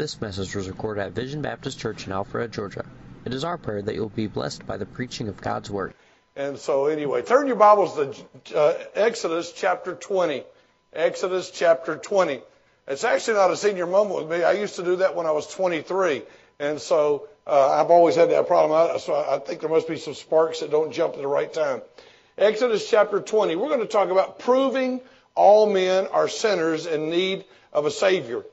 This message was recorded at Vision Baptist Church in Alpharetta, Georgia. It is our prayer that you'll be blessed by the preaching of God's Word. And so, anyway, turn your Bibles to uh, Exodus chapter 20. Exodus chapter 20. It's actually not a senior moment with me. I used to do that when I was 23. And so uh, I've always had that problem. so I think there must be some sparks that don't jump at the right time. Exodus chapter 20. We're going to talk about proving all men are sinners in need of a Savior.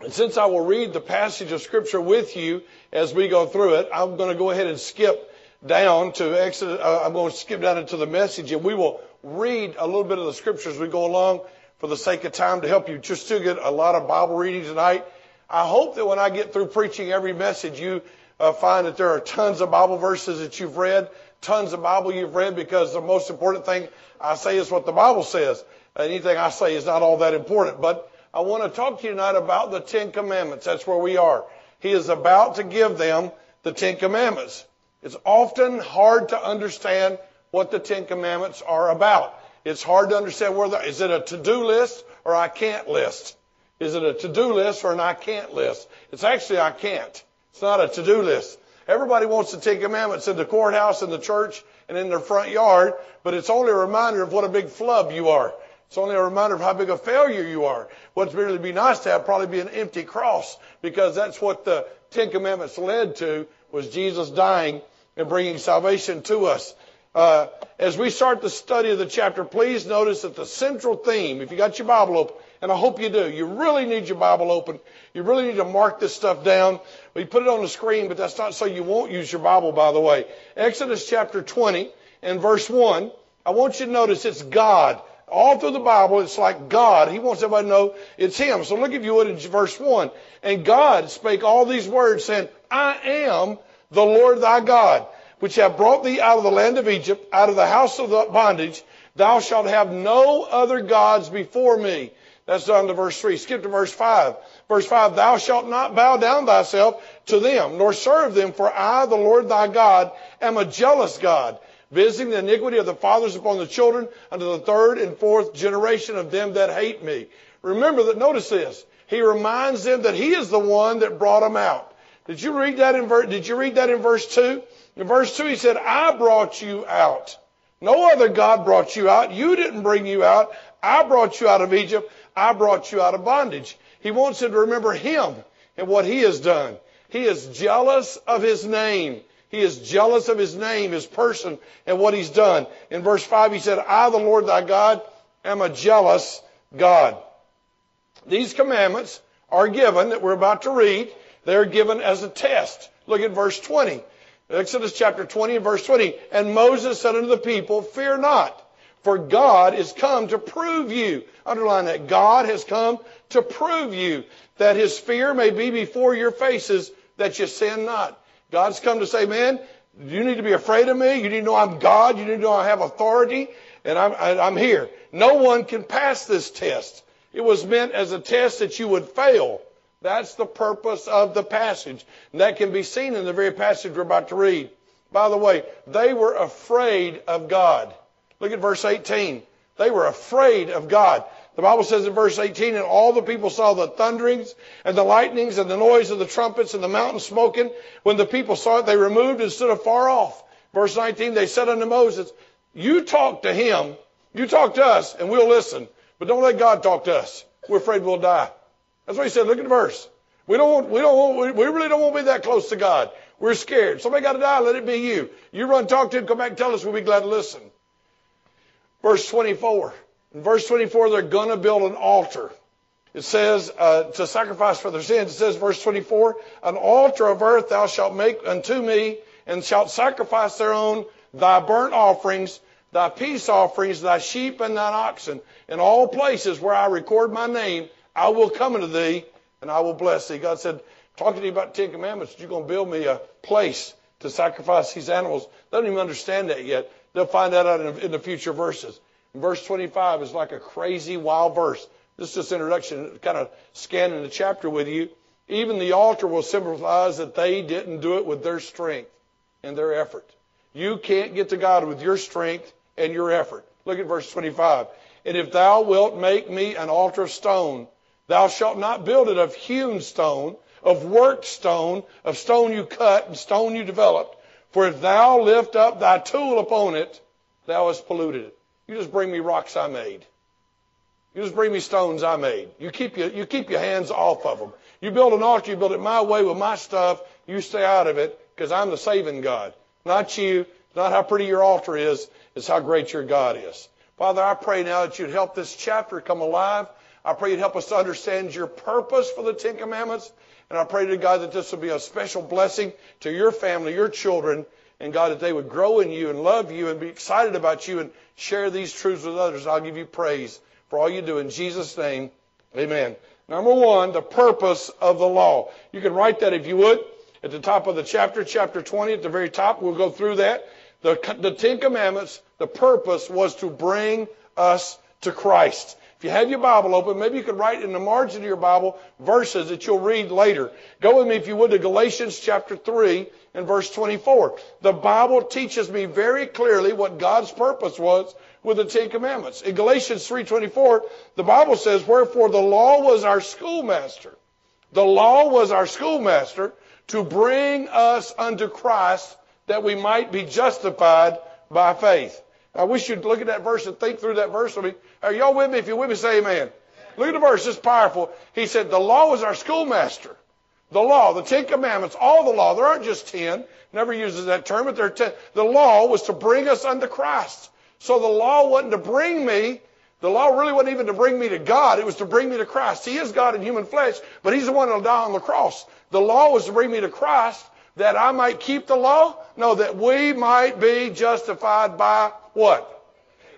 And since I will read the passage of Scripture with you as we go through it, I'm going to go ahead and skip down to Exodus. Uh, I'm going to skip down into the message, and we will read a little bit of the Scripture as we go along for the sake of time to help you just to get a lot of Bible reading tonight. I hope that when I get through preaching every message, you uh, find that there are tons of Bible verses that you've read, tons of Bible you've read, because the most important thing I say is what the Bible says. Anything I say is not all that important, but I want to talk to you tonight about the Ten Commandments. That's where we are. He is about to give them the Ten Commandments. It's often hard to understand what the Ten Commandments are about. It's hard to understand whether is it a to-do list or I can't list. Is it a to-do list or an I can't list? It's actually I can't. It's not a to-do list. Everybody wants the Ten Commandments in the courthouse, in the church, and in their front yard, but it's only a reminder of what a big flub you are. It's only a reminder of how big a failure you are. What's really be nice to have probably be an empty cross because that's what the Ten Commandments led to was Jesus dying and bringing salvation to us. Uh, as we start the study of the chapter, please notice that the central theme, if you got your Bible open, and I hope you do, you really need your Bible open. You really need to mark this stuff down. We put it on the screen, but that's not so you won't use your Bible, by the way. Exodus chapter 20 and verse 1. I want you to notice it's God all through the Bible, it's like God. He wants everybody to know it's Him. So look if you would in verse 1. And God spake all these words, saying, I am the Lord thy God, which have brought thee out of the land of Egypt, out of the house of the bondage. Thou shalt have no other gods before me. That's down to verse 3. Skip to verse 5. Verse 5, Thou shalt not bow down thyself to them, nor serve them, for I, the Lord thy God, am a jealous God visiting the iniquity of the fathers upon the children unto the third and fourth generation of them that hate me. Remember that, notice this. He reminds them that he is the one that brought them out. Did you read that in verse, did you read that in verse 2? In verse 2 he said, I brought you out. No other God brought you out. You didn't bring you out. I brought you out of Egypt. I brought you out of bondage. He wants them to remember him and what he has done. He is jealous of his name. He is jealous of his name, his person, and what he's done. In verse 5, he said, I, the Lord thy God, am a jealous God. These commandments are given that we're about to read. They're given as a test. Look at verse 20. Exodus chapter 20 and verse 20. And Moses said unto the people, Fear not, for God is come to prove you. Underline that. God has come to prove you that his fear may be before your faces that you sin not. God's come to say, man, you need to be afraid of me. You need to know I'm God. You need to know I have authority, and I'm, I'm here. No one can pass this test. It was meant as a test that you would fail. That's the purpose of the passage. And that can be seen in the very passage we're about to read. By the way, they were afraid of God. Look at verse 18. They were afraid of God. The Bible says in verse 18, and all the people saw the thunderings and the lightnings and the noise of the trumpets and the mountain smoking. When the people saw it, they removed and stood afar off. Verse 19, they said unto Moses, You talk to him, you talk to us, and we'll listen. But don't let God talk to us. We're afraid we'll die. That's what he said. Look at the verse. We don't want, we don't want, we really don't want to be that close to God. We're scared. Somebody got to die. Let it be you. You run, talk to him, come back and tell us. We'll be glad to listen. Verse 24. In verse 24, they're going to build an altar. It says, uh, to sacrifice for their sins. It says, verse 24, an altar of earth thou shalt make unto me, and shalt sacrifice thereon thy burnt offerings, thy peace offerings, thy sheep and thine oxen. In all places where I record my name, I will come unto thee, and I will bless thee. God said, talking to you about the Ten Commandments, you're going to build me a place to sacrifice these animals. They don't even understand that yet. They'll find that out in the future verses. Verse 25 is like a crazy, wild verse. This is just introduction, kind of scanning the chapter with you. Even the altar will symbolize that they didn't do it with their strength and their effort. You can't get to God with your strength and your effort. Look at verse 25. And if thou wilt make me an altar of stone, Thou shalt not build it of hewn stone, of worked stone, of stone you cut and stone you developed. For if thou lift up thy tool upon it, thou hast polluted it. You just bring me rocks I made. You just bring me stones I made. You keep your, you keep your hands off of them. You build an altar, you build it my way with my stuff. You stay out of it because I'm the saving God. Not you, not how pretty your altar is, it's how great your God is. Father, I pray now that you'd help this chapter come alive. I pray you'd help us to understand your purpose for the Ten Commandments. And I pray to God that this will be a special blessing to your family, your children, and God, that they would grow in you and love you and be excited about you and share these truths with others. I'll give you praise for all you do in Jesus' name. Amen. Number one, the purpose of the law. You can write that if you would at the top of the chapter, chapter 20, at the very top. We'll go through that. The, the Ten Commandments, the purpose was to bring us to Christ. If you have your Bible open, maybe you could write in the margin of your Bible verses that you'll read later. Go with me, if you would, to Galatians chapter 3 and verse 24. The Bible teaches me very clearly what God's purpose was with the Ten Commandments. In Galatians 3.24, the Bible says, Wherefore the law was our schoolmaster. The law was our schoolmaster to bring us unto Christ that we might be justified by faith. I wish you'd look at that verse and think through that verse with me. Are y'all with me? If you're with me, say amen. Look at the verse. It's powerful. He said, the law was our schoolmaster. The law, the Ten Commandments, all the law. There aren't just ten. Never uses that term, but there are ten. The law was to bring us unto Christ. So the law wasn't to bring me. The law really wasn't even to bring me to God. It was to bring me to Christ. He is God in human flesh, but He's the one that'll die on the cross. The law was to bring me to Christ that I might keep the law? No, that we might be justified by what?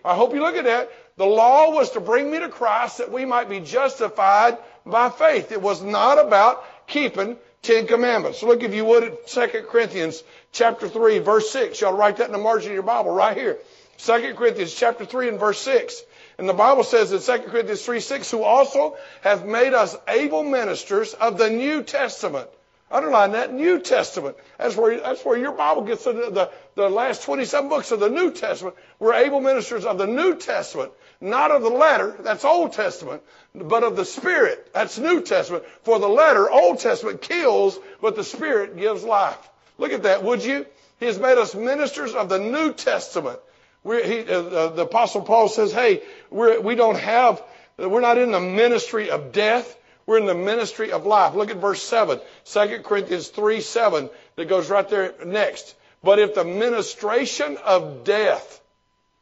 I hope you look at that. The law was to bring me to Christ that we might be justified by faith. It was not about keeping Ten Commandments. So look, if you would, at 2 Corinthians chapter 3, verse 6. Y'all write that in the margin of your Bible right here. 2 Corinthians chapter 3 and verse 6. And the Bible says in 2 Corinthians 3, 6, who also have made us able ministers of the New Testament Underline that New Testament. That's where, that's where your Bible gets the, the, the last 27 books of the New Testament. We're able ministers of the New Testament, not of the letter, that's Old Testament, but of the Spirit, that's New Testament. For the letter, Old Testament, kills, but the Spirit gives life. Look at that, would you? He has made us ministers of the New Testament. He, uh, uh, the Apostle Paul says, hey, we're, we don't have, we're not in the ministry of death. We're in the ministry of life. Look at verse 7, 2 Corinthians 3 7, that goes right there next. But if the ministration of death,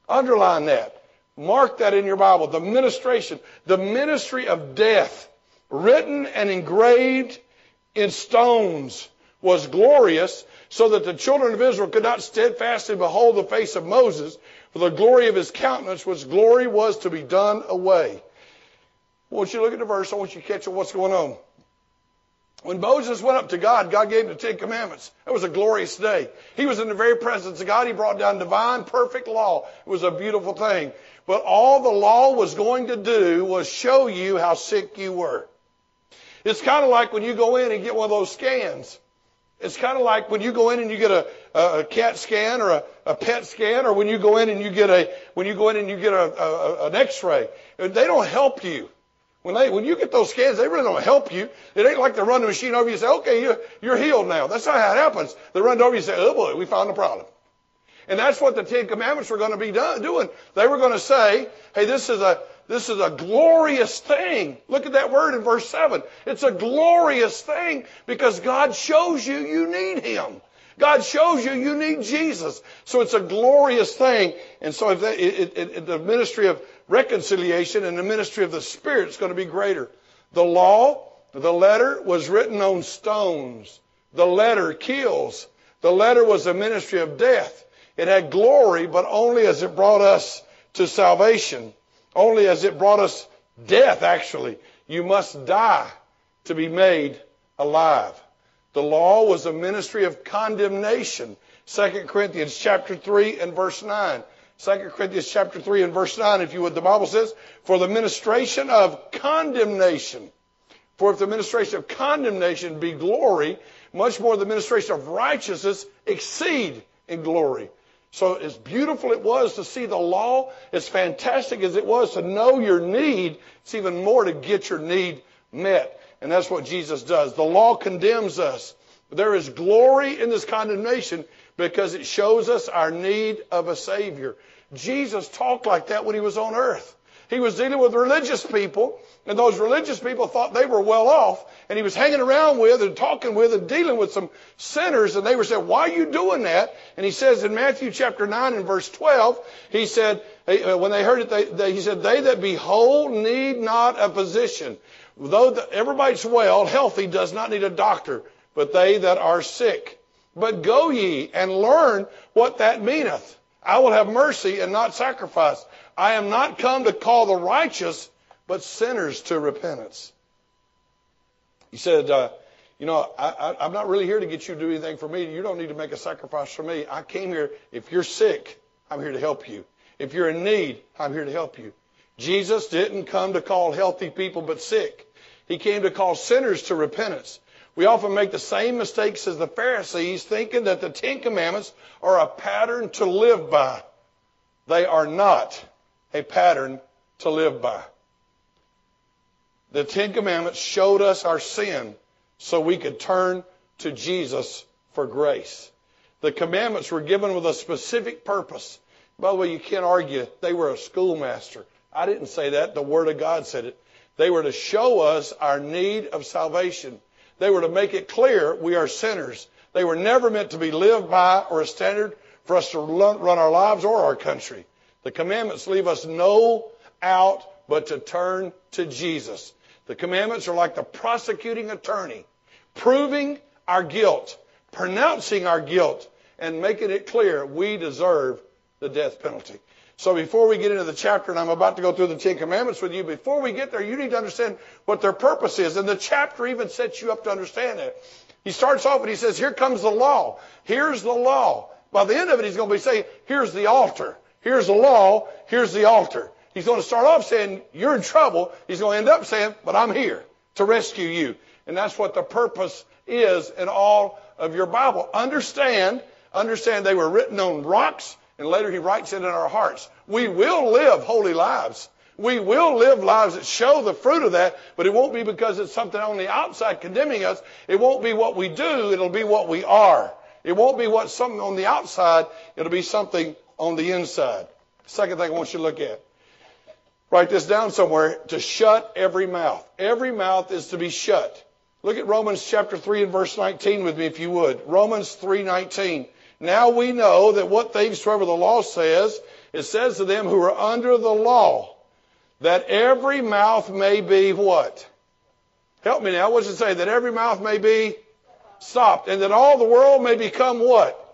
underline that, mark that in your Bible, the ministration, the ministry of death, written and engraved in stones, was glorious, so that the children of Israel could not steadfastly behold the face of Moses, for the glory of his countenance, which glory was to be done away. Want you look at the verse. I want you to catch what's going on. When Moses went up to God, God gave him the Ten Commandments. It was a glorious day. He was in the very presence of God. He brought down divine, perfect law. It was a beautiful thing. But all the law was going to do was show you how sick you were. It's kind of like when you go in and get one of those scans. It's kind of like when you go in and you get a, a, a CAT scan or a, a, PET scan, or when you go in and you get a when you go in and you get a, a an X-ray. They don't help you. When, they, when you get those scans, they really don't help you. It ain't like they run the machine over you and say, okay, you're, you're healed now. That's not how it happens. They run over you and say, oh boy, we found a problem. And that's what the Ten Commandments were going to be doing. They were going to say, hey, this is a, this is a glorious thing. Look at that word in verse 7. It's a glorious thing because God shows you you need Him. God shows you you need Jesus. So it's a glorious thing. And so if that, it, it, it, the ministry of reconciliation and the ministry of the Spirit is going to be greater. The law, the letter was written on stones. The letter kills. The letter was a ministry of death. It had glory, but only as it brought us to salvation. Only as it brought us death, actually. You must die to be made alive. The law was a ministry of condemnation. 2 Corinthians chapter 3 and verse 9. 2 Corinthians chapter 3 and verse 9, if you would, the Bible says, for the ministration of condemnation. For if the ministration of condemnation be glory, much more the ministration of righteousness exceed in glory. So as beautiful it was to see the law, as fantastic as it was to know your need, it's even more to get your need met. And that's what Jesus does. The law condemns us. There is glory in this condemnation because it shows us our need of a Savior. Jesus talked like that when he was on earth. He was dealing with religious people, and those religious people thought they were well off, and he was hanging around with and talking with and dealing with some sinners, and they were saying, Why are you doing that? And he says in Matthew chapter 9 and verse 12, he said, uh, when they heard it, they, they, he said, They that be whole need not a physician. Though the, everybody's well, healthy, does not need a doctor, but they that are sick. But go ye and learn what that meaneth. I will have mercy and not sacrifice. I am not come to call the righteous, but sinners to repentance. He said, uh, you know, I, am not really here to get you to do anything for me. You don't need to make a sacrifice for me. I came here, if you're sick, I'm here to help you. If you're in need, I'm here to help you. Jesus didn't come to call healthy people but sick. He came to call sinners to repentance. We often make the same mistakes as the Pharisees, thinking that the Ten Commandments are a pattern to live by. They are not a pattern to live by. The Ten Commandments showed us our sin so we could turn to Jesus for grace. The commandments were given with a specific purpose. By the way, you can't argue they were a schoolmaster. I didn't say that. The Word of God said it. They were to show us our need of salvation. They were to make it clear we are sinners. They were never meant to be lived by or a standard for us to run our lives or our country. The commandments leave us no out but to turn to Jesus. The commandments are like the prosecuting attorney, proving our guilt, pronouncing our guilt, and making it clear we deserve the death penalty. So before we get into the chapter, and I'm about to go through the Ten Commandments with you, before we get there, you need to understand what their purpose is. And the chapter even sets you up to understand that. He starts off and he says, Here comes the law. Here's the law. By the end of it, he's going to be saying, Here's the altar. Here's the law. Here's the altar. He's going to start off saying, You're in trouble. He's going to end up saying, But I'm here to rescue you. And that's what the purpose is in all of your Bible. Understand, understand they were written on rocks, and later he writes it in our hearts. We will live holy lives. We will live lives that show the fruit of that, but it won't be because it's something on the outside condemning us. It won't be what we do, it'll be what we are. It won't be what's something on the outside, it'll be something on the inside. Second thing I want you to look at. Write this down somewhere. To shut every mouth. Every mouth is to be shut. Look at Romans chapter 3 and verse 19 with me if you would. Romans 3:19. Now we know that what things soever the law says, it says to them who are under the law, that every mouth may be what? Help me now. What does it say? That every mouth may be stopped, and that all the world may become what?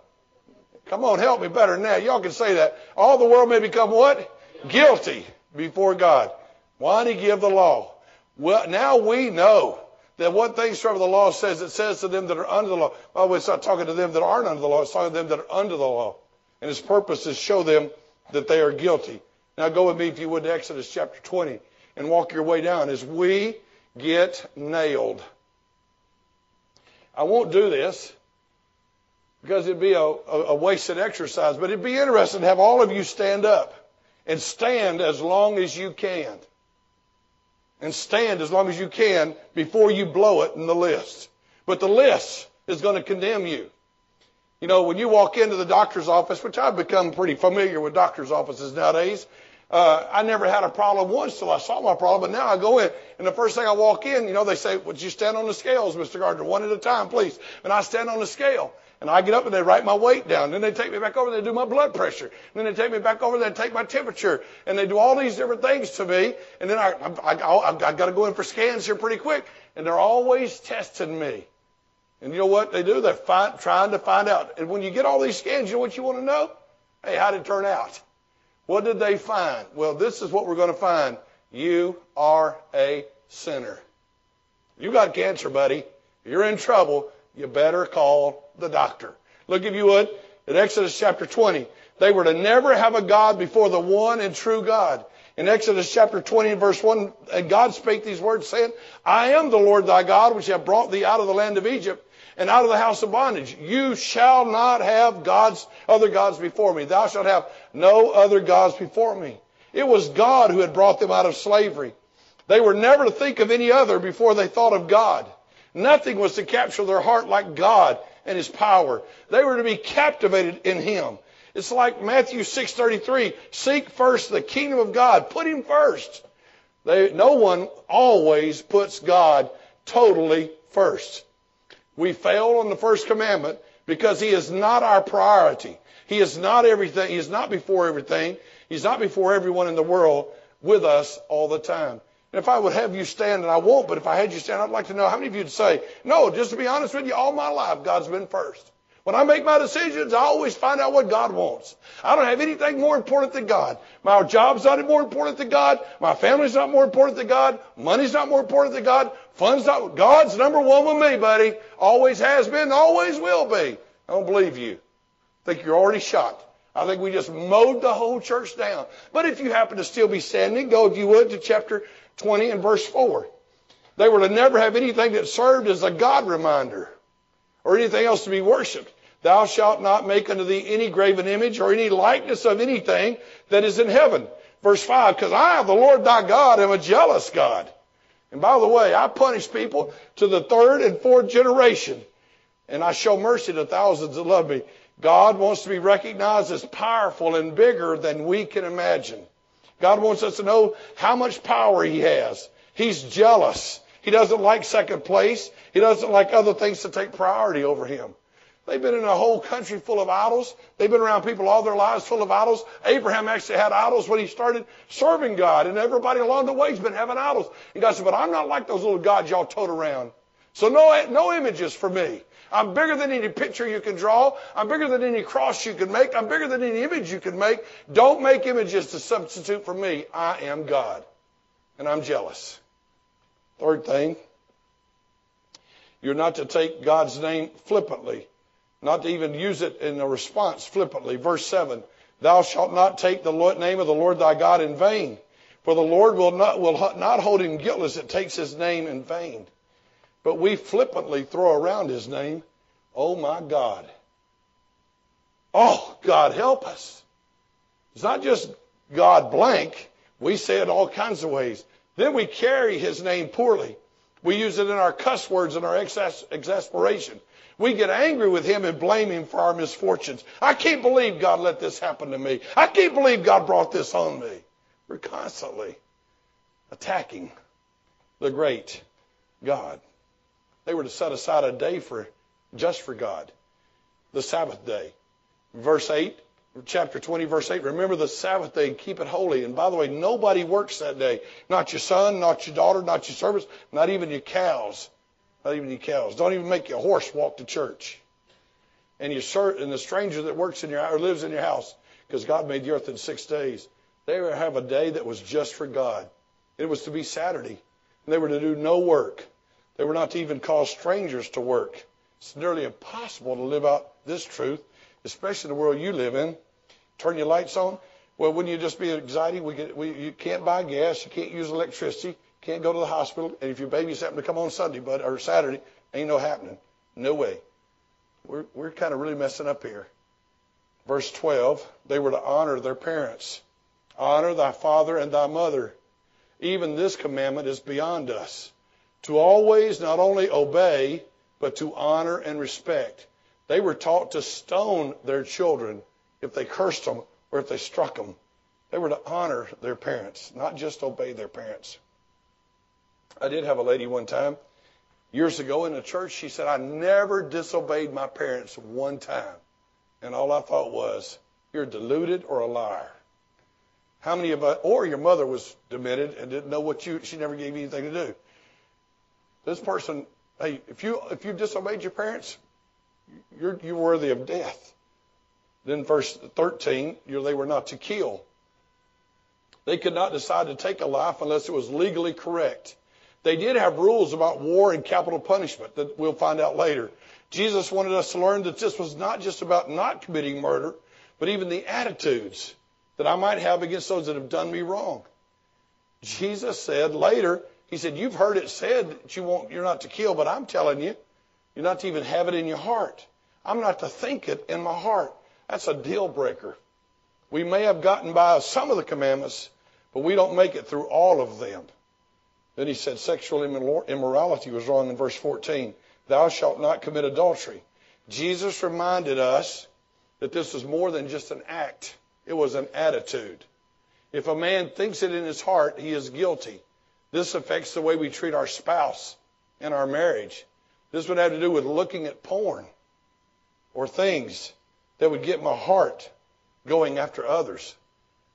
Come on, help me better that. Y'all can say that. All the world may become what? Guilty before God. Why did he give the law? Well, now we know that what things from the law says, it says to them that are under the law. By the way, it's not talking to them that aren't under the law, it's talking to them that are under the law. And its purpose is show them that they are guilty. Now go with me, if you would, to Exodus chapter 20 and walk your way down as we get nailed. I won't do this because it'd be a, a, wasted exercise, but it'd be interesting to have all of you stand up and stand as long as you can. And stand as long as you can before you blow it in the list. But the list is going to condemn you. You know, when you walk into the doctor's office, which I've become pretty familiar with doctor's offices nowadays, uh, I never had a problem once till I saw my problem, but now I go in, and the first thing I walk in, you know, they say, Would you stand on the scales, Mr. Gardner, one at a time, please? And I stand on the scale. And I get up and they write my weight down. Then they take me back over and they do my blood pressure. Then they take me back over and they take my temperature. And they do all these different things to me. And then I, I, I, I got to go in for scans here pretty quick. And they're always testing me. And you know what they do? They're find, trying to find out. And when you get all these scans, you know what you want to know? Hey, how did it turn out? What did they find? Well, this is what we're going to find. You are a sinner. You got cancer, buddy. You're in trouble you better call the doctor. Look, if you would, at Exodus chapter 20. They were to never have a God before the one and true God. In Exodus chapter 20 and verse 1, and God spake these words, saying, I am the Lord thy God, which have brought thee out of the land of Egypt and out of the house of bondage. You shall not have gods, other gods before me. Thou shalt have no other gods before me. It was God who had brought them out of slavery. They were never to think of any other before they thought of God. Nothing was to capture their heart like God and His power. They were to be captivated in Him. It's like Matthew 6:33, seek first the kingdom of God. Put him first. They, no one always puts God totally first. We fail on the first commandment because he is not our priority. He is not everything. He is not before everything. He's not before everyone in the world with us all the time. And if I would have you stand, and I won't, but if I had you stand, I'd like to know how many of you would say, no, just to be honest with you, all my life, God's been first. When I make my decisions, I always find out what God wants. I don't have anything more important than God. My job's not more important than God. My family's not more important than God. Money's not more important than God. Funds not. God's number one with me, buddy. Always has been, always will be. I don't believe you. I think you're already shot. I think we just mowed the whole church down. But if you happen to still be standing, go, if you would, to chapter 20 and verse 4. They were to never have anything that served as a God reminder or anything else to be worshiped. Thou shalt not make unto thee any graven image or any likeness of anything that is in heaven. Verse 5, because I, the Lord thy God, am a jealous God. And by the way, I punish people to the third and fourth generation. And I show mercy to thousands that love me. God wants to be recognized as powerful and bigger than we can imagine. God wants us to know how much power He has. He's jealous. He doesn't like second place. He doesn't like other things to take priority over Him. They've been in a whole country full of idols. They've been around people all their lives full of idols. Abraham actually had idols when he started serving God, and everybody along the way has been having idols. And God said, but I'm not like those little gods y'all tote around. So no, no images for me. I'm bigger than any picture you can draw. I'm bigger than any cross you can make. I'm bigger than any image you can make. Don't make images to substitute for me. I am God. And I'm jealous. Third thing, you're not to take God's name flippantly not to even use it in a response flippantly. Verse 7 Thou shalt not take the name of the Lord thy God in vain, for the Lord will not, will not hold him guiltless that takes his name in vain. But we flippantly throw around his name. Oh my God. Oh, God help us. It's not just God blank. We say it all kinds of ways. Then we carry his name poorly. We use it in our cuss words and our exasperation. We get angry with him and blame him for our misfortunes. I can't believe God let this happen to me. I can't believe God brought this on me. We're constantly attacking the great God. They were to set aside a day for just for God, the Sabbath day. Verse 8, chapter 20, verse 8. Remember the Sabbath day and keep it holy. And by the way, nobody works that day. Not your son, not your daughter, not your servants, not even your cows. Not even your cows. Don't even make your horse walk to church. And your and the stranger that works in your or lives in your house, because God made the earth in six days, they were to have a day that was just for God. It was to be Saturday. And they were to do no work. They were not to even call strangers to work. It's nearly impossible to live out this truth, especially the world you live in. Turn your lights on. Well, wouldn't you just be anxiety? We, get, we you can't buy gas, you can't use electricity, can't go to the hospital, and if your baby's happening to come on Sunday, but or Saturday, ain't no happening. No way. We're we're kind of really messing up here. Verse 12, they were to honor their parents. Honor thy father and thy mother. Even this commandment is beyond us. To always not only obey, but to honor and respect. They were taught to stone their children if they cursed them or if they struck them. They were to honor their parents, not just obey their parents. I did have a lady one time years ago in a church. She said, I never disobeyed my parents one time. And all I thought was, you're deluded or a liar. How many of us, or your mother was demented and didn't know what you, she never gave you anything to do. This person, hey, if you, if you disobeyed your parents, you're, you're worthy of death. Then verse 13, they were not to kill. They could not decide to take a life unless it was legally correct. They did have rules about war and capital punishment that we'll find out later. Jesus wanted us to learn that this was not just about not committing murder, but even the attitudes that I might have against those that have done me wrong. Jesus said later, he said, You've heard it said that you won't, you're not to kill, but I'm telling you, you're not to even have it in your heart. I'm not to think it in my heart. That's a deal breaker. We may have gotten by some of the commandments, but we don't make it through all of them. Then he said sexual immorality was wrong in verse 14. Thou shalt not commit adultery. Jesus reminded us that this was more than just an act. It was an attitude. If a man thinks it in his heart, he is guilty. This affects the way we treat our spouse in our marriage. This would have to do with looking at porn or things that would get my heart going after others.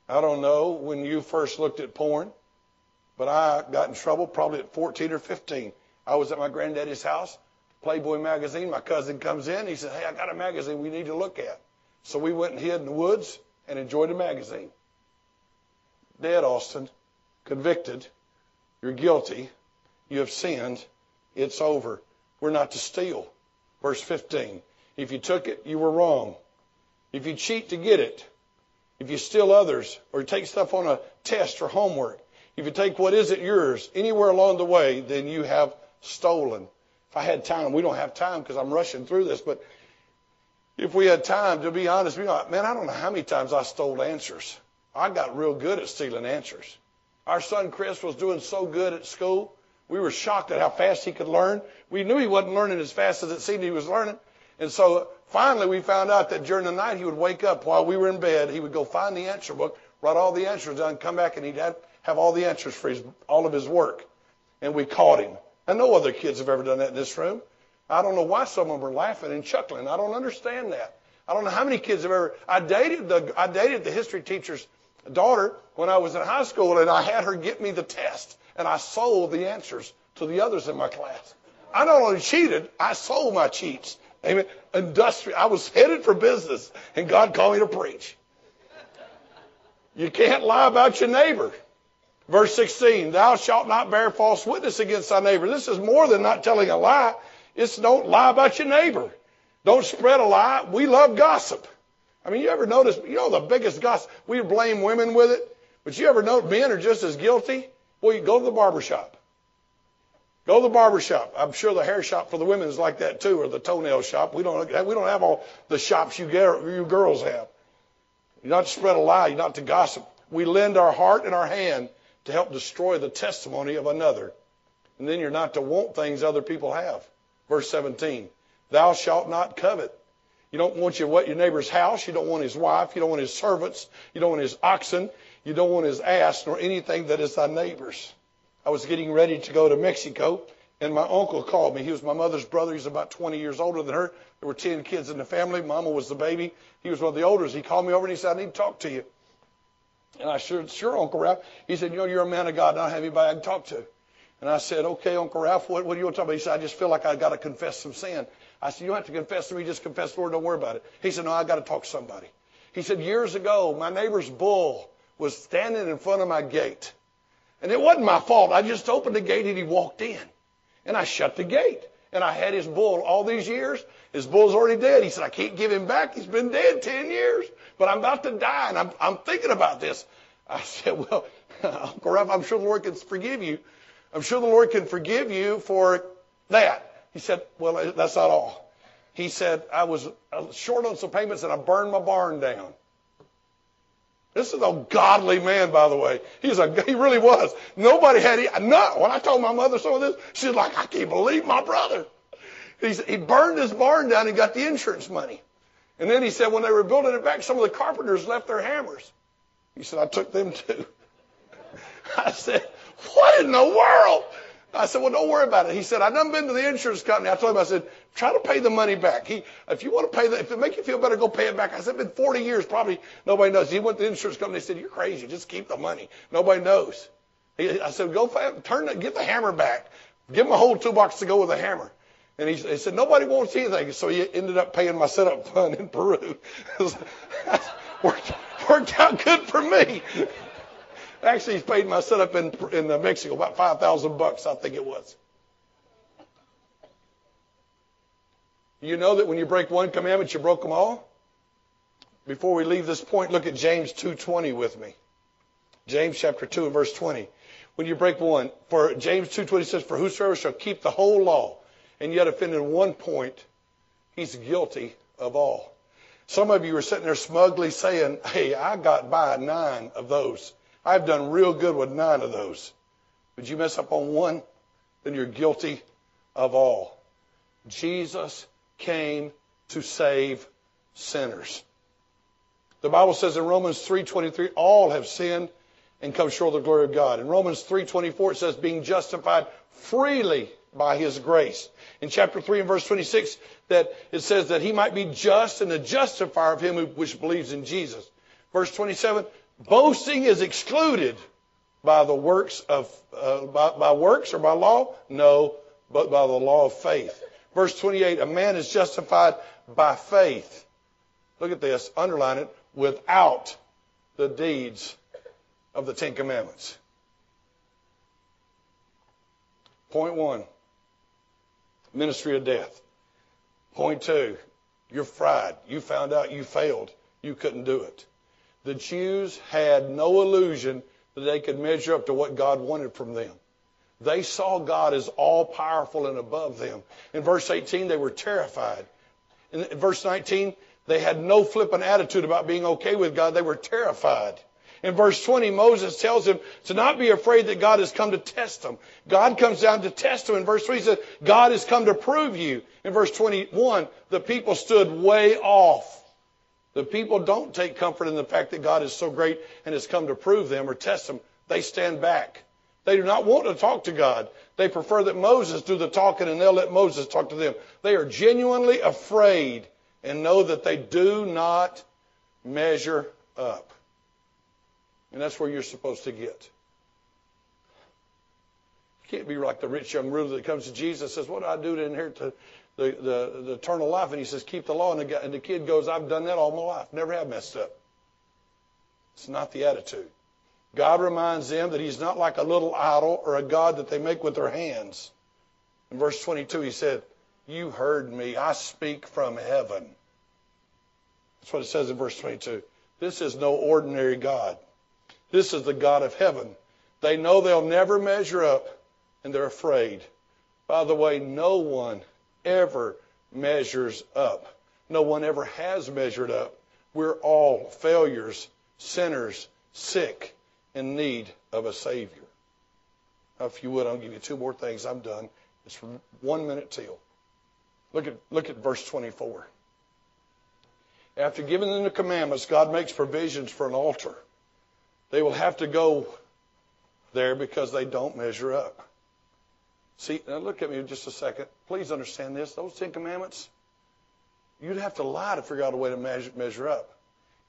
I don't know when you first looked at porn, but I got in trouble probably at 14 or 15. I was at my granddaddy's house, Playboy magazine. My cousin comes in. He says, Hey, I got a magazine we need to look at. So we went and hid in the woods and enjoyed the magazine. Dead, Austin. Convicted. You're guilty. You have sinned. It's over. We're not to steal. Verse 15. If you took it, you were wrong. If you cheat to get it, if you steal others or take stuff on a test or homework, if you take what isn't yours anywhere along the way, then you have stolen. If I had time, we don't have time because I'm rushing through this, but if we had time, to be honest, man, I don't know how many times I stole answers. I got real good at stealing answers. Our son Chris was doing so good at school. We were shocked at how fast he could learn. We knew he wasn't learning as fast as it seemed he was learning. And so finally we found out that during the night he would wake up while we were in bed. He would go find the answer book, write all the answers down, come back, and he'd have, have all the answers for his, all of his work. And we caught him. And no other kids have ever done that in this room. I don't know why some of them are laughing and chuckling. I don't understand that. I don't know how many kids have ever. I dated the I dated the history teacher's daughter when I was in high school, and I had her get me the test, and I sold the answers to the others in my class. I not only cheated, I sold my cheats. Amen. Industrial. I was headed for business, and God called me to preach. You can't lie about your neighbor. Verse 16, thou shalt not bear false witness against thy neighbor. This is more than not telling a lie. It's don't lie about your neighbor. Don't spread a lie. We love gossip. I mean, you ever notice, you know, the biggest gossip, we blame women with it, but you ever know men are just as guilty? Well, you go to the barber shop. Go to the barber shop. I'm sure the hair shop for the women is like that too, or the toenail shop. We don't, we don't have all the shops you, you girls have. You're not to spread a lie. You're not to gossip. We lend our heart and our hand to help destroy the testimony of another. And then you're not to want things other people have. Verse 17, thou shalt not covet. You don't want your, what, your neighbor's house. You don't want his wife. You don't want his servants. You don't want his oxen. You don't want his ass nor anything that is thy neighbor's. I was getting ready to go to Mexico, and my uncle called me. He was my mother's brother. He's about 20 years older than her. There were 10 kids in the family. Mama was the baby. He was one of the oldest. He called me over and he said, I need to talk to you. And I said, sure, Uncle Ralph. He said, you know, you're a man of God. And I don't have anybody I can talk to. And I said, okay, Uncle Ralph, what, what do you want to talk about? He said, I just feel like I've got to confess some sin. I said, you don't have to confess to me. Just confess Lord. Don't worry about it. He said, no, I've got to talk to somebody. He said, years ago, my neighbor's bull was standing in front of my gate. And it wasn't my fault. I just opened the gate and he walked in. And I shut the gate. And I had his bull all these years. His bull's already dead. He said, I can't give him back. He's been dead 10 years. But I'm about to die and I'm, I'm thinking about this. I said, well, Uncle Ralph, I'm sure the Lord can forgive you. I'm sure the Lord can forgive you for that. He said, well, that's not all. He said, I was uh, short on some payments and I burned my barn down. This is a godly man, by the way. He's a, he really was. Nobody had, not, when I told my mother some of this, she's like, I can't believe my brother. He's, he burned his barn down and got the insurance money. And then he said when they were building it back, some of the carpenters left their hammers. He said, I took them too. I said, what in the world? I said, well, don't worry about it. He said, I've done been to the insurance company. I told him, I said, try to pay the money back. He, if you want to pay the, if it make you feel better, go pay it back. I said, it's been 40 years, probably nobody knows. He went to the insurance company. They said, you're crazy. Just keep the money. Nobody knows. He, I said, go turn the, get the hammer back. Give him a whole toolbox to go with a hammer. And he, he said, nobody wants anything. So he ended up paying my setup fund in Peru. worked, worked out good for me. Actually, he's paid my setup in in uh, Mexico about five thousand bucks, I think it was. You know that when you break one commandment, you broke them all. Before we leave this point, look at James 2:20 with me. James chapter 2 and verse 20. When you break one, for James 2:20 says, "For whosoever shall keep the whole law, and yet offend in one point, he's guilty of all." Some of you are sitting there smugly saying, "Hey, I got by nine of those." I've done real good with nine of those. But you mess up on one, then you're guilty of all. Jesus came to save sinners. The Bible says in Romans 3:23, all have sinned and come short of the glory of God. In Romans 3:24 it says being justified freely by his grace. In chapter 3 and verse 26 that it says that he might be just and the justifier of him who, which believes in Jesus. Verse 27, boasting is excluded by the works of uh, by, by works or by law? No, but by the law of faith. Verse 28, a man is justified by faith. Look at this, underline it, without the deeds of the Ten Commandments. Point one, ministry of death. Point two, you're fried. You found out you failed. You couldn't do it. The Jews had no illusion that they could measure up to what God wanted from them. They saw God as all powerful and above them. In verse 18, they were terrified. In verse 19, they had no flippant attitude about being okay with God. They were terrified. In verse 20, Moses tells him to not be afraid that God has come to test them. God comes down to test them. In verse 3, he says, God has come to prove you. In verse 21, the people stood way off. The people don't take comfort in the fact that God is so great and has come to prove them or test them. They stand back. They do not want to talk to God. They prefer that Moses do the talking and they'll let Moses talk to them. They are genuinely afraid and know that they do not measure up. And that's where you're supposed to get. You can't be like the rich young ruler that comes to Jesus and says, What do I do to inherit the, the, the, the eternal life? And he says, Keep the law. And the, and the kid goes, I've done that all my life. Never have messed up. It's not the attitude. God reminds them that He's not like a little idol or a God that they make with their hands. In verse 22, He said, You heard me. I speak from heaven. That's what it says in verse 22. This is no ordinary God. This is the God of heaven. They know they'll never measure up, and they're afraid. By the way, no one ever measures up. No one ever has measured up. We're all failures, sinners, sick, in need of a Savior. Now, if you would, I'll give you two more things. I'm done. It's one minute till. Look at, look at verse 24. After giving them the commandments, God makes provisions for an altar. They will have to go there because they don't measure up. See, now look at me just a second. Please understand this. Those Ten Commandments, you'd have to lie to figure out a way to measure, measure up.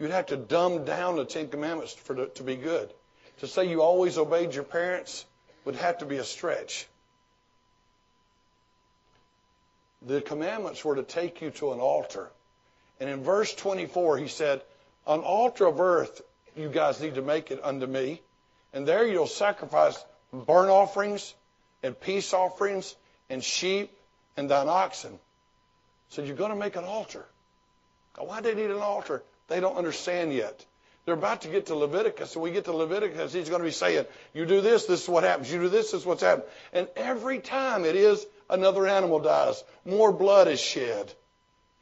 You'd have to dumb down the Ten Commandments for to, to be good. To say you always obeyed your parents would have to be a stretch. The commandments were to take you to an altar. And in verse 24, he said, An altar of earth you guys need to make it unto me. And there you'll sacrifice burnt offerings and peace offerings and sheep and thine oxen. So you're going to make an altar. Now, why do they need an altar? They don't understand yet. They're about to get to Leviticus. So we get to Leviticus, he's going to be saying, You do this, this is what happens. You do this, this is what's happening. And every time it is another animal dies, more blood is shed.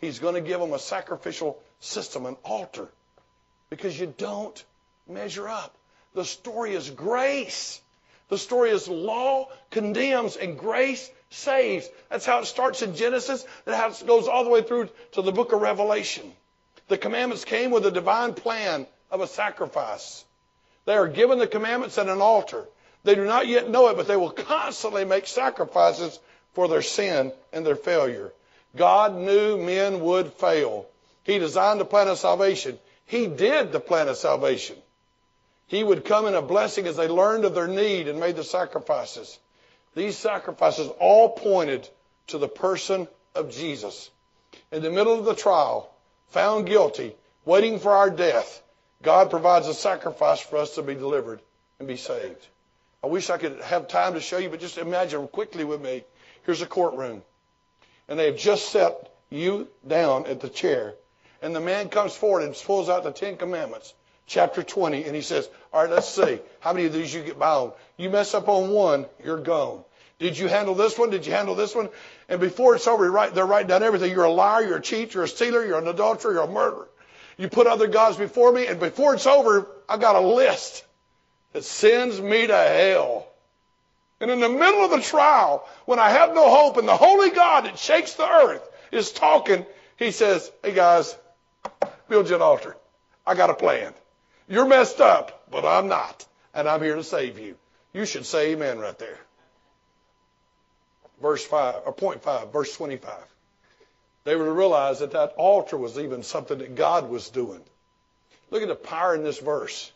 He's going to give them a sacrificial system, an altar because you don't measure up. The story is grace. The story is law condemns and grace saves. That's how it starts in Genesis. That's how it goes all the way through to the book of Revelation. The commandments came with a divine plan of a sacrifice. They are given the commandments at an altar. They do not yet know it, but they will constantly make sacrifices for their sin and their failure. God knew men would fail. He designed the plan of salvation. He did the plan of salvation. He would come in a blessing as they learned of their need and made the sacrifices. These sacrifices all pointed to the person of Jesus. In the middle of the trial, found guilty, waiting for our death, God provides a sacrifice for us to be delivered and be saved. I wish I could have time to show you, but just imagine quickly with me. Here's a courtroom. And they have just set you down at the chair and the man comes forward and pulls out the Ten Commandments, chapter 20, and he says, All right, let's see. How many of these you get by on? You mess up on one, you're gone. Did you handle this one? Did you handle this one? And before it's over, they're writing down everything. You're a liar, you're a cheat, you're a stealer, you're an adulterer, you're a murderer. You put other gods before me, and before it's over, I've got a list that sends me to hell. And in the middle of the trial, when I have no hope and the holy God that shakes the earth is talking, he says, Hey guys, build you an altar. I got a plan. You're messed up, but I'm not. And I'm here to save you. You should say amen right there. Verse 5, or point 5, verse 25. They were to realize that that altar was even something that God was doing. Look at the power in this verse.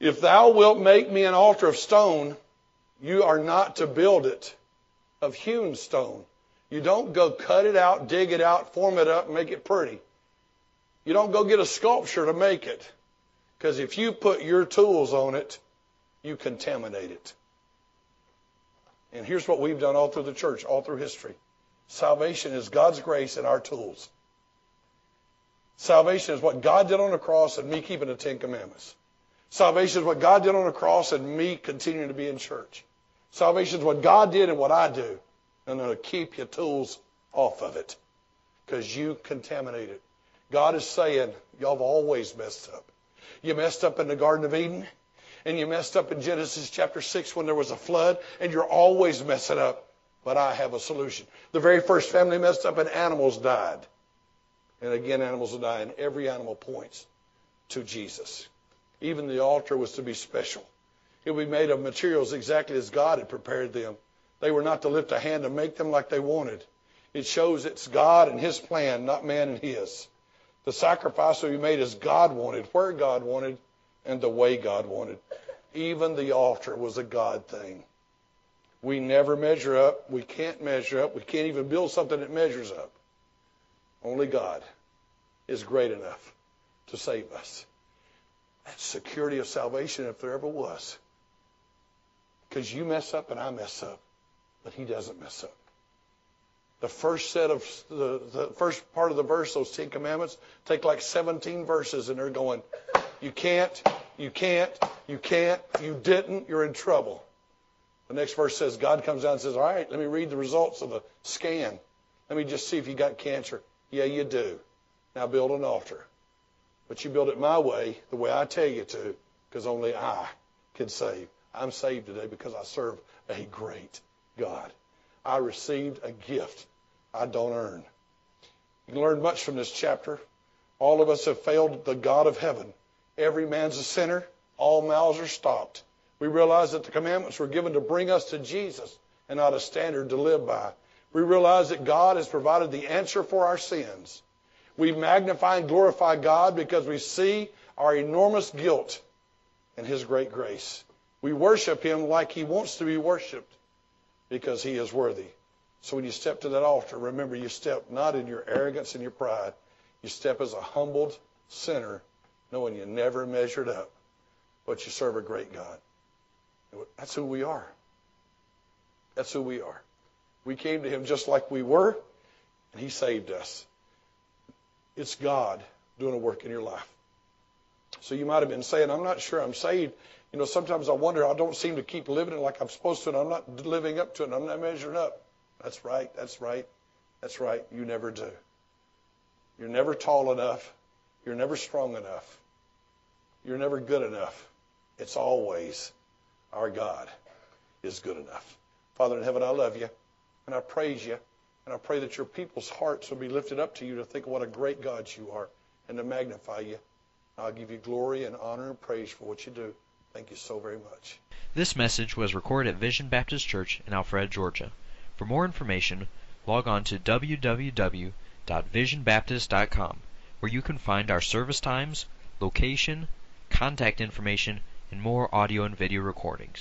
If thou wilt make me an altar of stone, you are not to build it of hewn stone. You don't go cut it out, dig it out, form it up, make it pretty. You don't go get a sculpture to make it. Because if you put your tools on it, you contaminate it. And here's what we've done all through the church, all through history. Salvation is God's grace and our tools. Salvation is what God did on the cross and me keeping the Ten Commandments. Salvation is what God did on the cross and me continuing to be in church. Salvation is what God did and what I do. And going to keep your tools off of it because you contaminate it. God is saying, y'all have always messed up. You messed up in the Garden of Eden, and you messed up in Genesis chapter 6 when there was a flood, and you're always messing up. But I have a solution. The very first family messed up, and animals died. And again, animals will die, and every animal points to Jesus. Even the altar was to be special. It would be made of materials exactly as God had prepared them. They were not to lift a hand to make them like they wanted. It shows it's God and His plan, not man and His. The sacrifice will be made as God wanted, where God wanted, and the way God wanted. Even the altar was a God thing. We never measure up. We can't measure up. We can't even build something that measures up. Only God is great enough to save us. That's security of salvation if there ever was. Because you mess up and I mess up, but he doesn't mess up. The first set of the, the first part of the verse, those Ten Commandments, take like 17 verses, and they're going, "You can't, you can't, you can't, you didn't, you're in trouble." The next verse says, God comes down and says, "All right, let me read the results of the scan. Let me just see if you got cancer. Yeah, you do. Now build an altar, but you build it my way, the way I tell you to, because only I can save." I'm saved today because I serve a great God. I received a gift I don't earn. You can learn much from this chapter. All of us have failed the God of heaven. Every man's a sinner. All mouths are stopped. We realize that the commandments were given to bring us to Jesus and not a standard to live by. We realize that God has provided the answer for our sins. We magnify and glorify God because we see our enormous guilt and His great grace. We worship him like he wants to be worshiped because he is worthy. So when you step to that altar, remember you step not in your arrogance and your pride. You step as a humbled sinner, knowing you never measured up, but you serve a great God. That's who we are. That's who we are. We came to him just like we were, and he saved us. It's God doing a work in your life. So you might have been saying, I'm not sure I'm saved. You know, sometimes I wonder, I don't seem to keep living it like I'm supposed to, and I'm not living up to it, and I'm not measuring up. That's right, that's right, that's right. You never do. You're never tall enough. You're never strong enough. You're never good enough. It's always our God is good enough. Father in heaven, I love you, and I praise you, and I pray that your people's hearts will be lifted up to you to think what a great God you are, and to magnify you. I'll give you glory and honor and praise for what you do. Thank you so very much. This message was recorded at Vision Baptist Church in Alpharetta, Georgia. For more information, log on to www.visionbaptist.com, where you can find our service times, location, contact information, and more audio and video recordings.